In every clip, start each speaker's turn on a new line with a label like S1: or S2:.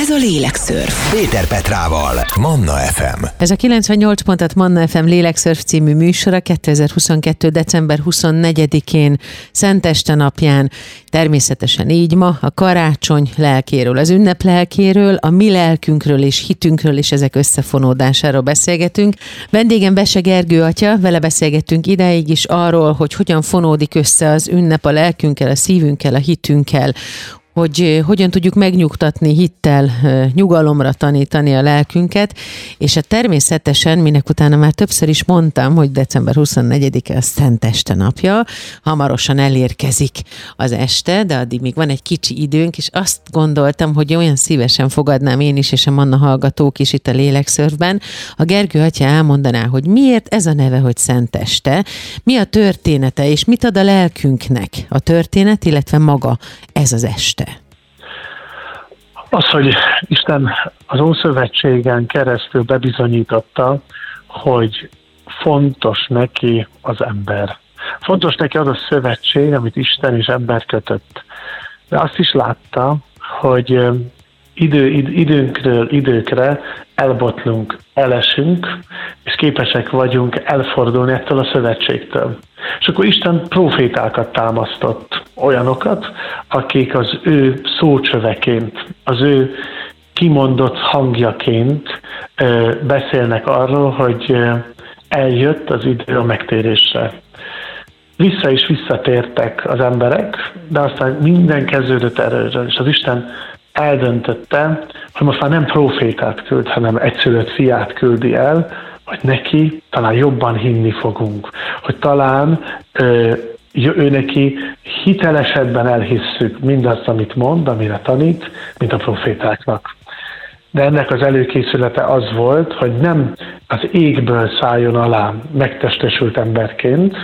S1: Ez a Lélekszörf.
S2: Péter Petrával, Manna FM.
S3: Ez a 98 pontat Manna FM Lélekszörf című műsora 2022. december 24-én, Szenteste napján, természetesen így ma, a karácsony lelkéről, az ünnep lelkéről, a mi lelkünkről és hitünkről és ezek összefonódásáról beszélgetünk. Vendégem Bese Gergő atya, vele beszélgettünk ideig is arról, hogy hogyan fonódik össze az ünnep a lelkünkkel, a szívünkkel, a hitünkkel, hogy hogyan tudjuk megnyugtatni hittel, nyugalomra tanítani a lelkünket, és a hát természetesen, minek utána már többször is mondtam, hogy december 24-e a Szent Este napja, hamarosan elérkezik az este, de addig még van egy kicsi időnk, és azt gondoltam, hogy olyan szívesen fogadnám én is, és a Manna hallgatók is itt a lélekszörfben. A Gergő atya elmondaná, hogy miért ez a neve, hogy Szent Este, mi a története, és mit ad a lelkünknek a történet, illetve maga ez az este.
S4: Az, hogy Isten az Ószövetségen keresztül bebizonyította, hogy fontos neki az ember. Fontos neki az a szövetség, amit Isten és ember kötött. De azt is látta, hogy idő, id, időnkről időkre elbotlunk, elesünk, és képesek vagyunk elfordulni ettől a szövetségtől. És akkor Isten profétákat támasztott, olyanokat, akik az ő szócsöveként, az ő kimondott hangjaként beszélnek arról, hogy eljött az idő a megtérésre. Vissza is visszatértek az emberek, de aztán minden kezdődött erőről, és az Isten eldöntötte, hogy most már nem profétát küld, hanem egyszülött fiát küldi el, hogy neki talán jobban hinni fogunk, hogy talán ö, ő neki hitelesebben elhisszük mindazt, amit mond, amire tanít, mint a profétáknak. De ennek az előkészülete az volt, hogy nem az égből szálljon alá megtestesült emberként,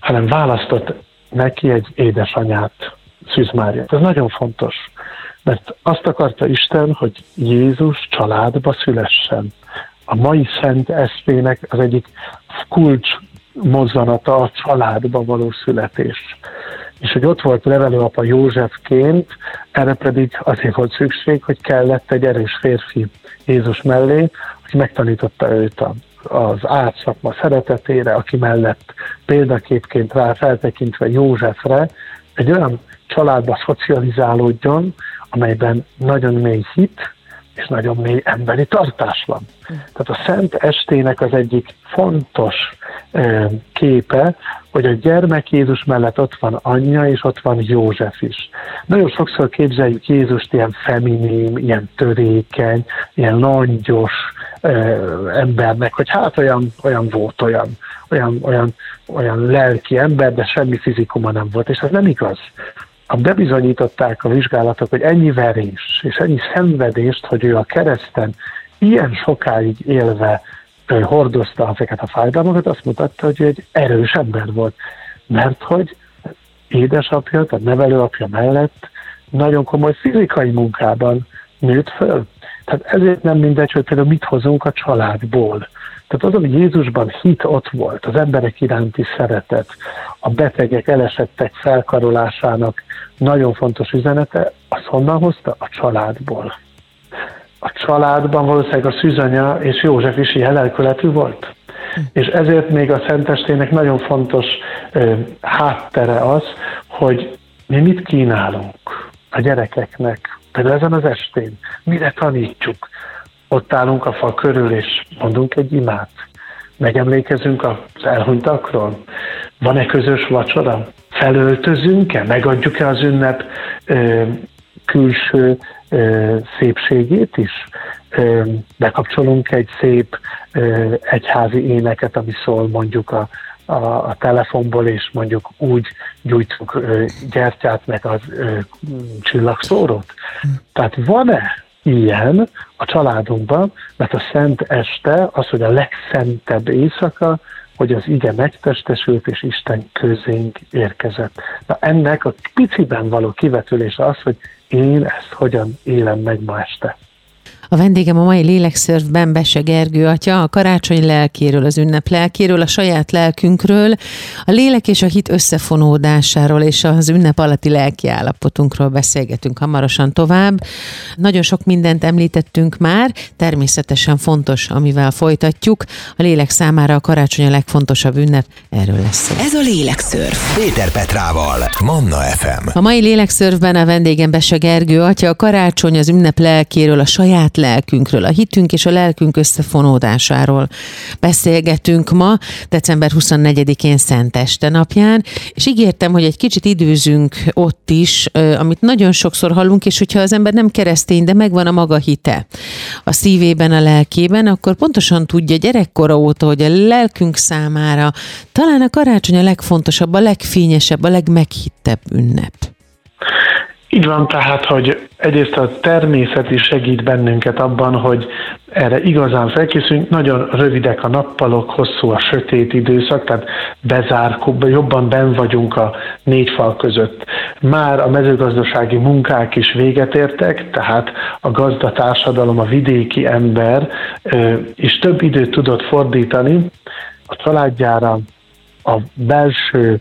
S4: hanem választott neki egy édesanyát, Szűz Mária. Ez nagyon fontos, mert azt akarta Isten, hogy Jézus családba szülessen. A mai szent eszmének az egyik kulcs mozzanata a családba való születés. És hogy ott volt levelőapa Józsefként, erre pedig azért volt szükség, hogy kellett egy erős férfi Jézus mellé, aki megtanította őt a, az átszakma szeretetére, aki mellett példaképként rá feltekintve Józsefre egy olyan családba szocializálódjon, amelyben nagyon mély hit, és nagyon mély emberi tartás van. Tehát a Szent Estének az egyik fontos képe, hogy a gyermek Jézus mellett ott van anyja, és ott van József is. Nagyon sokszor képzeljük Jézust ilyen feminim, ilyen törékeny, ilyen langyos embernek, hogy hát olyan, olyan volt, olyan, olyan, olyan, olyan lelki ember, de semmi fizikuma nem volt, és ez nem igaz bebizonyították a vizsgálatok, hogy ennyi verés és ennyi szenvedést, hogy ő a kereszten ilyen sokáig élve hordozta ezeket a fájdalmakat, azt mutatta, hogy egy erős ember volt. Mert hogy édesapja, tehát nevelőapja mellett nagyon komoly fizikai munkában nőtt föl. Tehát ezért nem mindegy, hogy például mit hozunk a családból. Tehát az, hogy Jézusban hit ott volt, az emberek iránti szeretet, a betegek, elesettek felkarolásának nagyon fontos üzenete, az honnan hozta? A családból. A családban valószínűleg a szűzanya és József is ilyen volt. És ezért még a Szentestének nagyon fontos ö, háttere az, hogy mi mit kínálunk a gyerekeknek, például ezen az estén, mire tanítjuk. Ott állunk a fa körül, és mondunk egy imát. Megemlékezünk az elhunytakról? Van-e közös vacsora? Felöltözünk-e? Megadjuk-e az ünnep ö, külső ö, szépségét is? Ö, bekapcsolunk egy szép ö, egyházi éneket, ami szól mondjuk a, a, a telefonból, és mondjuk úgy gyújtunk ö, gyertyát, meg az ö, csillagszórót. Tehát van-e ilyen a családunkban, mert a Szent Este az, hogy a legszentebb éjszaka, hogy az ige megtestesült, és Isten közénk érkezett. Na ennek a piciben való kivetülése az, hogy én ezt hogyan élem meg ma este.
S3: A vendégem a mai lélekszörfben Bese Gergő atya, a karácsony lelkéről, az ünnep lelkéről, a saját lelkünkről, a lélek és a hit összefonódásáról és az ünnep alatti lelki állapotunkról beszélgetünk hamarosan tovább. Nagyon sok mindent említettünk már, természetesen fontos, amivel folytatjuk. A lélek számára a karácsony a legfontosabb ünnep, erről lesz szó.
S2: Ez a lélekszörf. Péter Petrával, Manna FM.
S3: A mai lélekszörfben a vendégem Bese Gergő atya, a karácsony az ünnep lelkéről, a saját lelkünkről, a hitünk és a lelkünk összefonódásáról beszélgetünk ma, december 24-én Szenteste napján, és ígértem, hogy egy kicsit időzünk ott is, amit nagyon sokszor hallunk, és hogyha az ember nem keresztény, de megvan a maga hite a szívében, a lelkében, akkor pontosan tudja gyerekkora óta, hogy a lelkünk számára talán a karácsony a legfontosabb, a legfényesebb, a legmeghittebb ünnep.
S4: Így van tehát, hogy egyrészt a természet is segít bennünket abban, hogy erre igazán felkészülünk. Nagyon rövidek a nappalok, hosszú a sötét időszak, tehát bezárkó, jobban ben vagyunk a négy fal között. Már a mezőgazdasági munkák is véget értek, tehát a gazda társadalom, a vidéki ember is több időt tudott fordítani a családjára, a belső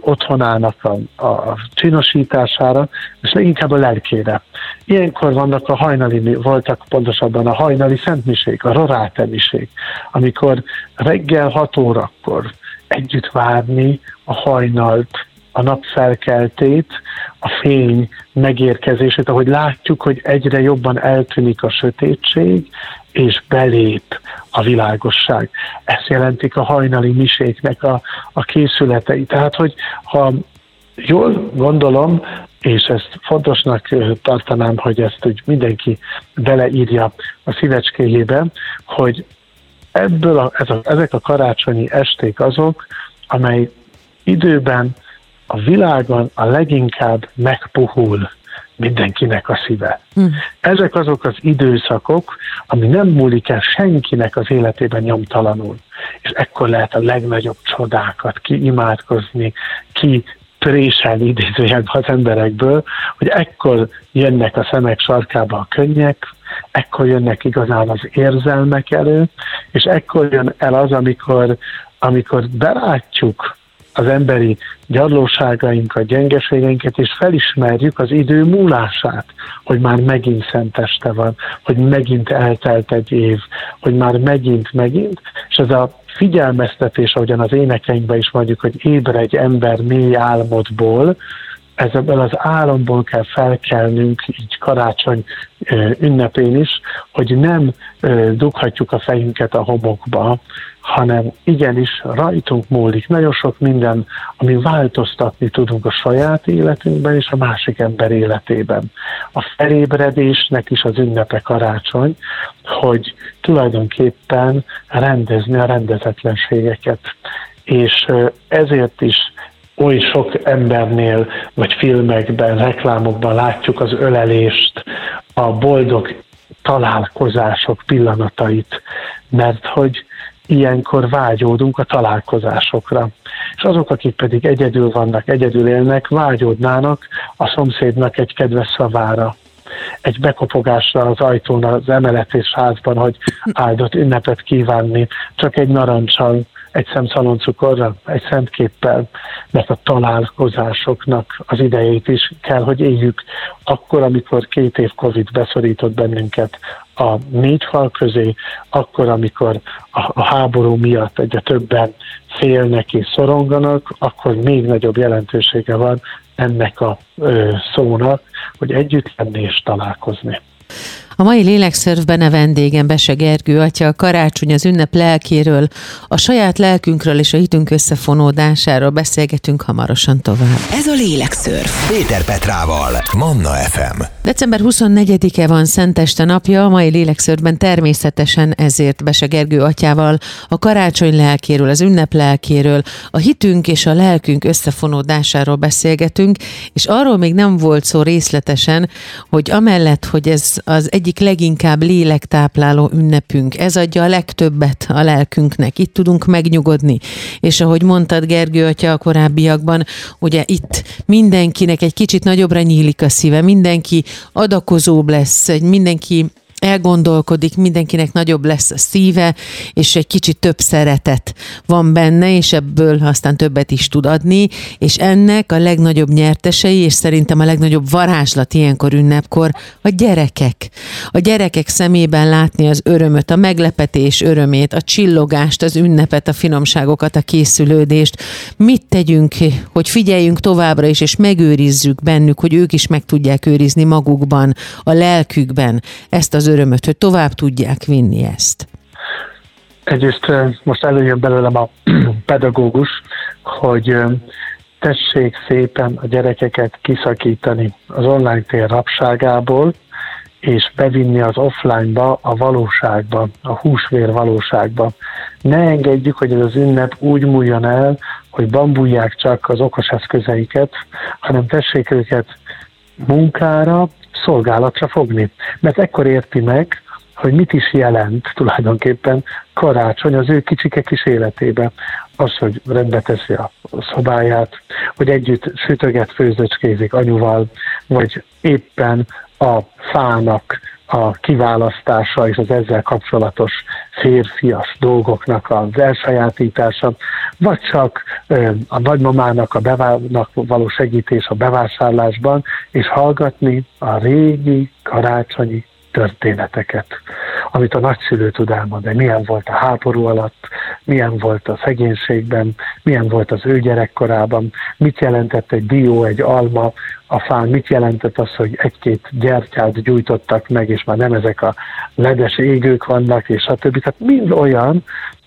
S4: otthonának a, a csinosítására, és leginkább a lelkére. Ilyenkor vannak a hajnali, voltak pontosabban a hajnali szentmisék, a rorátemiség, amikor reggel 6 órakor együtt várni a hajnalt, a nap a fény megérkezését, ahogy látjuk, hogy egyre jobban eltűnik a sötétség, és belép a világosság. Ezt jelentik a hajnali miséknek a, a készületei. Tehát, hogy ha jól gondolom, és ezt fontosnak tartanám, hogy ezt úgy mindenki beleírja a szívecskéjébe, hogy ebből a, ez a, ezek a karácsonyi esték azok, amely időben a világon a leginkább megpuhul mindenkinek a szíve. Mm. Ezek azok az időszakok, ami nem múlik el senkinek az életében nyomtalanul. És ekkor lehet a legnagyobb csodákat kiimádkozni, ki préselni idézőjelben az emberekből, hogy ekkor jönnek a szemek sarkába a könnyek, ekkor jönnek igazán az érzelmek elő, és ekkor jön el az, amikor, amikor belátjuk az emberi gyarlóságainkat, gyengeségeinket, és felismerjük az idő múlását, hogy már megint szenteste van, hogy megint eltelt egy év, hogy már megint, megint, és ez a figyelmeztetés, ahogyan az énekeinkben is mondjuk, hogy ébredj ember mély álmodból, ebből az álomból kell felkelnünk, így karácsony ünnepén is, hogy nem dughatjuk a fejünket a homokba, hanem igenis rajtunk múlik. Nagyon sok minden, ami változtatni tudunk a saját életünkben és a másik ember életében. A felébredésnek is az ünnepe karácsony, hogy tulajdonképpen rendezni a rendezetlenségeket. És ezért is oly sok embernél, vagy filmekben, reklámokban látjuk az ölelést, a boldog találkozások pillanatait, mert hogy ilyenkor vágyódunk a találkozásokra. És azok, akik pedig egyedül vannak, egyedül élnek, vágyódnának a szomszédnak egy kedves szavára, egy bekopogásra az ajtón az emeletés házban, hogy áldott ünnepet kívánni, csak egy narancsal, egy szem szaloncukorra, egy szentképpel, mert a találkozásoknak az idejét is kell, hogy éljük. Akkor, amikor két év Covid beszorított bennünket a négy fal közé, akkor, amikor a, a háború miatt egyre többen félnek és szoronganak, akkor még nagyobb jelentősége van ennek a ö, szónak, hogy együtt lenni és találkozni.
S3: A mai lélekszörfben a vendégem Bese Gergő atya a karácsony az ünnep lelkéről, a saját lelkünkről és a hitünk összefonódásáról beszélgetünk hamarosan tovább.
S2: Ez a lélekszörf. Péter Petrával, Manna FM.
S3: December 24-e van Szenteste napja, a mai lélekszörfben természetesen ezért Bese Gergő atyával a karácsony lelkéről, az ünnep lelkéről, a hitünk és a lelkünk összefonódásáról beszélgetünk, és arról még nem volt szó részletesen, hogy amellett, hogy ez az egy egyik leginkább lélektápláló ünnepünk. Ez adja a legtöbbet a lelkünknek. Itt tudunk megnyugodni. És ahogy mondtad Gergő atya a korábbiakban, ugye itt mindenkinek egy kicsit nagyobbra nyílik a szíve, mindenki adakozóbb lesz, mindenki elgondolkodik, mindenkinek nagyobb lesz a szíve, és egy kicsit több szeretet van benne, és ebből aztán többet is tud adni, és ennek a legnagyobb nyertesei, és szerintem a legnagyobb varázslat ilyenkor ünnepkor a gyerekek. A gyerekek szemében látni az örömöt, a meglepetés örömét, a csillogást, az ünnepet, a finomságokat, a készülődést. Mit tegyünk, hogy figyeljünk továbbra is, és megőrizzük bennük, hogy ők is meg tudják őrizni magukban, a lelkükben ezt az örömöt, hogy tovább tudják vinni ezt.
S4: Egyrészt most előjön belőlem a pedagógus, hogy tessék szépen a gyerekeket kiszakítani az online tér rapságából, és bevinni az offline-ba, a valóságba, a húsvér valóságba. Ne engedjük, hogy ez az ünnep úgy múljon el, hogy bambulják csak az okos eszközeiket, hanem tessék őket munkára, szolgálatra fogni. Mert ekkor érti meg, hogy mit is jelent tulajdonképpen karácsony az ő kicsike kis életébe. Az, hogy rendbe teszi a szobáját, hogy együtt sütöget, főzöcskézik anyuval, vagy éppen a fának a kiválasztása és az ezzel kapcsolatos férfias dolgoknak az elsajátítása, vagy csak a nagymamának a bevá- való segítés a bevásárlásban, és hallgatni a régi karácsonyi történeteket, amit a nagyszülő tud elmondani, milyen volt a háború alatt, milyen volt a szegénységben, milyen volt az ő gyerekkorában, mit jelentett egy dió, egy alma a fán, mit jelentett az, hogy egy-két gyertyát gyújtottak meg, és már nem ezek a ledes égők vannak, és többi. Tehát mind olyan,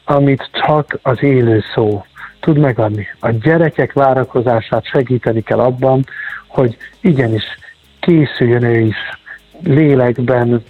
S4: amit csak az élő szó tud megadni. A gyerekek várakozását segíteni kell abban, hogy igenis készüljön ő is lélekben,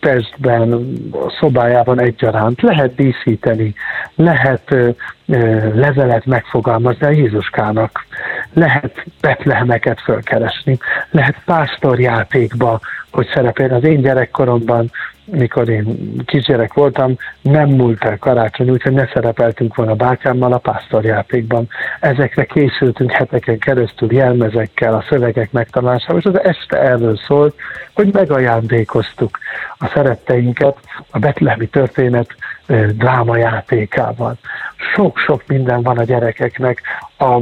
S4: testben, a szobájában egyaránt. Lehet díszíteni, lehet ö, ö, levelet megfogalmazni a Jézuskának, lehet betlehemeket fölkeresni, lehet pásztorjátékba, hogy szerepel az én gyerekkoromban mikor én kisgyerek voltam, nem múlt el karácsony, úgyhogy ne szerepeltünk volna bátyámmal a pásztorjátékban. Ezekre készültünk heteken keresztül jelmezekkel, a szövegek megtanulásával, és az este erről szólt, hogy megajándékoztuk a szeretteinket a betlehemi történet drámajátékával. Sok-sok minden van a gyerekeknek, a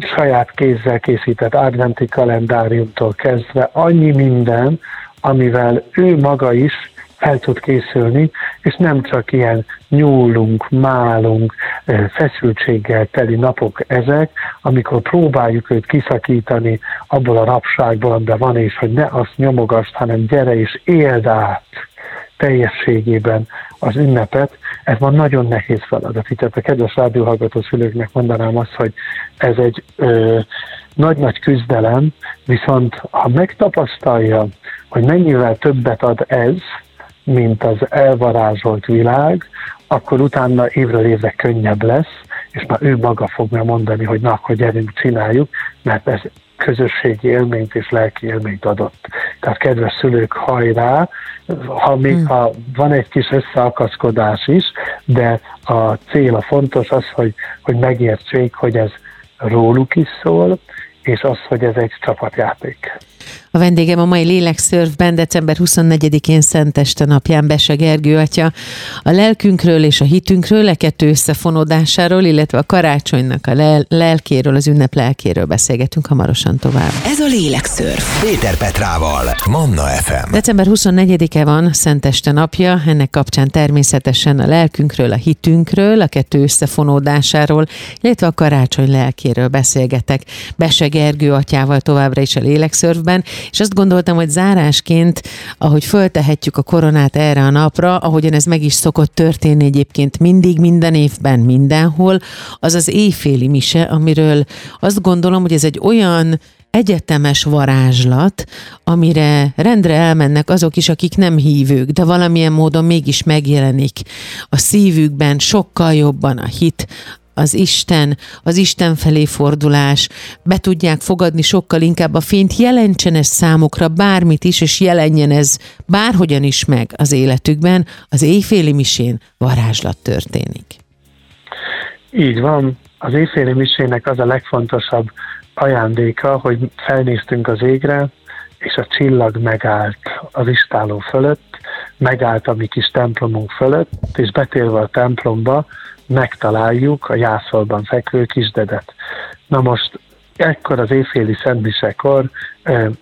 S4: saját kézzel készített adventi kalendáriumtól kezdve annyi minden, amivel ő maga is el tud készülni, és nem csak ilyen nyúlunk, málunk, feszültséggel teli napok ezek, amikor próbáljuk őt kiszakítani abból a rapságból, amiben van, és hogy ne azt nyomogast, hanem gyere és éld át teljességében az ünnepet, ez van nagyon nehéz feladat. Itt a kedves rádióhallgató szülőknek mondanám azt, hogy ez egy ö, nagy-nagy küzdelem, viszont ha megtapasztalja, hogy mennyivel többet ad ez, mint az elvarázsolt világ, akkor utána évről évre könnyebb lesz, és már ő maga fogja mondani, hogy na, akkor gyerünk, csináljuk, mert ez közösségi élményt és lelki élményt adott. Tehát kedves szülők, hajrá, ha még hmm. ha van egy kis összeakaszkodás is, de a cél, a fontos az, hogy, hogy megértsék, hogy ez róluk is szól, és az, hogy ez egy csapatjáték.
S3: A vendégem a mai Lélekszörfben december 24-én Szenteste napján Bese Gergő atya. A lelkünkről és a hitünkről, a kettő összefonódásáról, illetve a karácsonynak a lel- lelkéről, az ünnep lelkéről beszélgetünk hamarosan tovább.
S2: Ez a Lélekszörf. Péter Petrával, Manna FM.
S3: December 24-e van Szenteste napja, ennek kapcsán természetesen a lelkünkről, a hitünkről, a kettő összefonódásáról, illetve a karácsony lelkéről beszélgetek. Bese Gergő atyával továbbra is a Lélekszörfben, és azt gondoltam, hogy zárásként, ahogy föltehetjük a koronát erre a napra, ahogyan ez meg is szokott történni egyébként mindig, minden évben, mindenhol, az az éjféli mise, amiről azt gondolom, hogy ez egy olyan egyetemes varázslat, amire rendre elmennek azok is, akik nem hívők, de valamilyen módon mégis megjelenik a szívükben sokkal jobban a hit, az Isten, az Isten felé fordulás, be tudják fogadni sokkal inkább a fényt, jelentsen ez számukra bármit is, és jelenjen ez bárhogyan is meg az életükben, az éjféli misén varázslat történik.
S4: Így van. Az éjféli misének az a legfontosabb ajándéka, hogy felnéztünk az égre, és a csillag megállt az istáló fölött, megállt a mi kis templomunk fölött, és betérve a templomba megtaláljuk a jászolban fekvő kisdedet. Na most ekkor az éjféli szentmisekor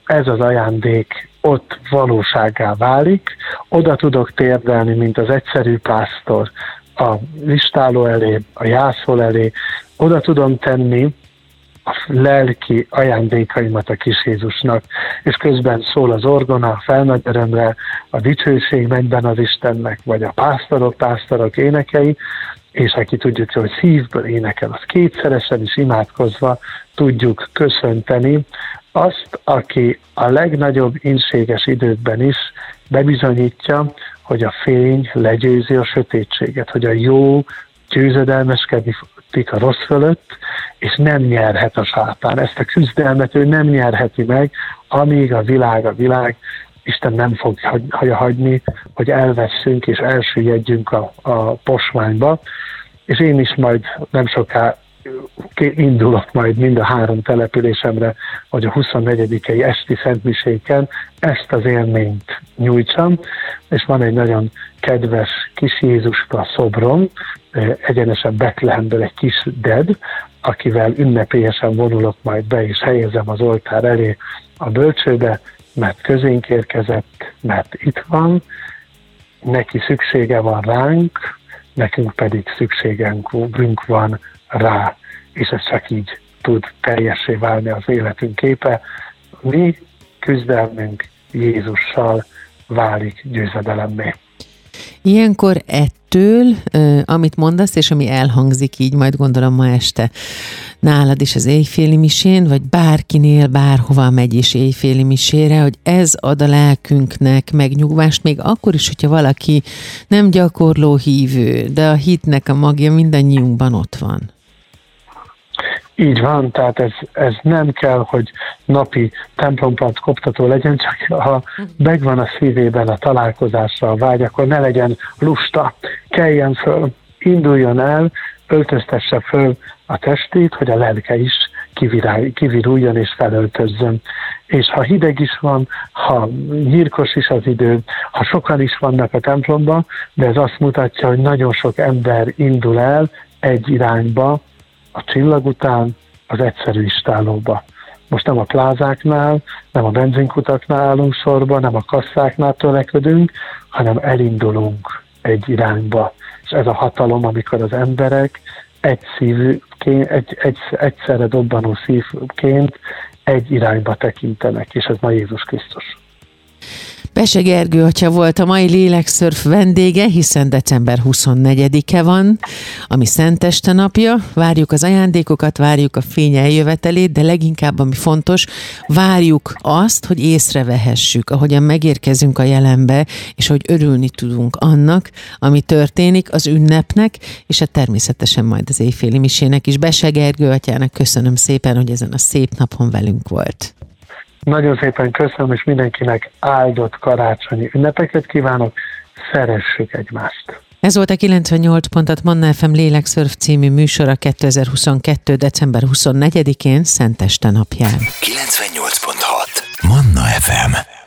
S4: ez az ajándék ott valóságá válik, oda tudok térdelni, mint az egyszerű pásztor a listáló elé, a jászol elé, oda tudom tenni a lelki ajándékaimat a kis Jézusnak, és közben szól az orgona, a felnagyörömre, a dicsőség mennyben az Istennek, vagy a pásztorok, pásztorok énekei, és aki tudjuk, hogy szívből énekel, az kétszeresen is imádkozva tudjuk köszönteni azt, aki a legnagyobb inséges időkben is bebizonyítja, hogy a fény legyőzi a sötétséget, hogy a jó győzedelmeskedik a rossz fölött, és nem nyerhet a sátán. Ezt a küzdelmet ő nem nyerheti meg, amíg a világ a világ, Isten nem fog hagyni, hogy elveszünk és elsüllyedjünk a, a posványba, és én is majd nem soká indulok majd mind a három településemre, vagy a 24-i esti szentmiséken ezt az élményt nyújtsam, és van egy nagyon kedves kis Jézuska szobrom, egyenesen Betlehemből egy kis ded, akivel ünnepélyesen vonulok majd be, és helyezem az oltár elé a bölcsőbe, mert közénk érkezett, mert itt van, neki szüksége van ránk, nekünk pedig szükségünk van rá, és ez csak így tud teljessé válni az életünk képe. Mi küzdelmünk Jézussal válik győzedelemmé.
S3: Ilyenkor ettől, amit mondasz, és ami elhangzik így, majd gondolom ma este nálad is az éjféli misén, vagy bárkinél, bárhova megy is éjféli misére, hogy ez ad a lelkünknek megnyugvást, még akkor is, hogyha valaki nem gyakorló hívő, de a hitnek a magja mindannyiunkban ott van.
S4: Így van, tehát ez, ez nem kell, hogy napi templompart koptató legyen, csak ha megvan a szívében a találkozásra a vágy, akkor ne legyen lusta, keljen föl, induljon el, öltöztesse föl a testét, hogy a lelke is kiviruljon és felöltözzön. És ha hideg is van, ha nyírkos is az idő, ha sokan is vannak a templomban, de ez azt mutatja, hogy nagyon sok ember indul el egy irányba, a csillag után az egyszerű istálóba. Most nem a plázáknál, nem a benzinkutaknál állunk sorba, nem a kasszáknál tölekedünk, hanem elindulunk egy irányba. És ez a hatalom, amikor az emberek egy szívként, egy, egy, egyszerre dobbanó szívként egy irányba tekintenek, és ez ma Jézus Krisztus.
S3: Bese Gergő atya volt a mai lélekszörf vendége, hiszen december 24-e van, ami Szenteste napja. Várjuk az ajándékokat, várjuk a fény eljövetelét, de leginkább, ami fontos, várjuk azt, hogy észrevehessük, ahogyan megérkezünk a jelenbe, és hogy örülni tudunk annak, ami történik, az ünnepnek, és hát természetesen majd az éjféli misének is. Bese Gergő atyának köszönöm szépen, hogy ezen a szép napon velünk volt.
S4: Nagyon szépen köszönöm, és mindenkinek áldott karácsonyi ünnepeket kívánok. Szeressük egymást!
S3: Ez volt a 98 pontat Manna FM Lélekszörf című műsora 2022. december 24-én Szenteste napján. 98.6
S2: Manna FM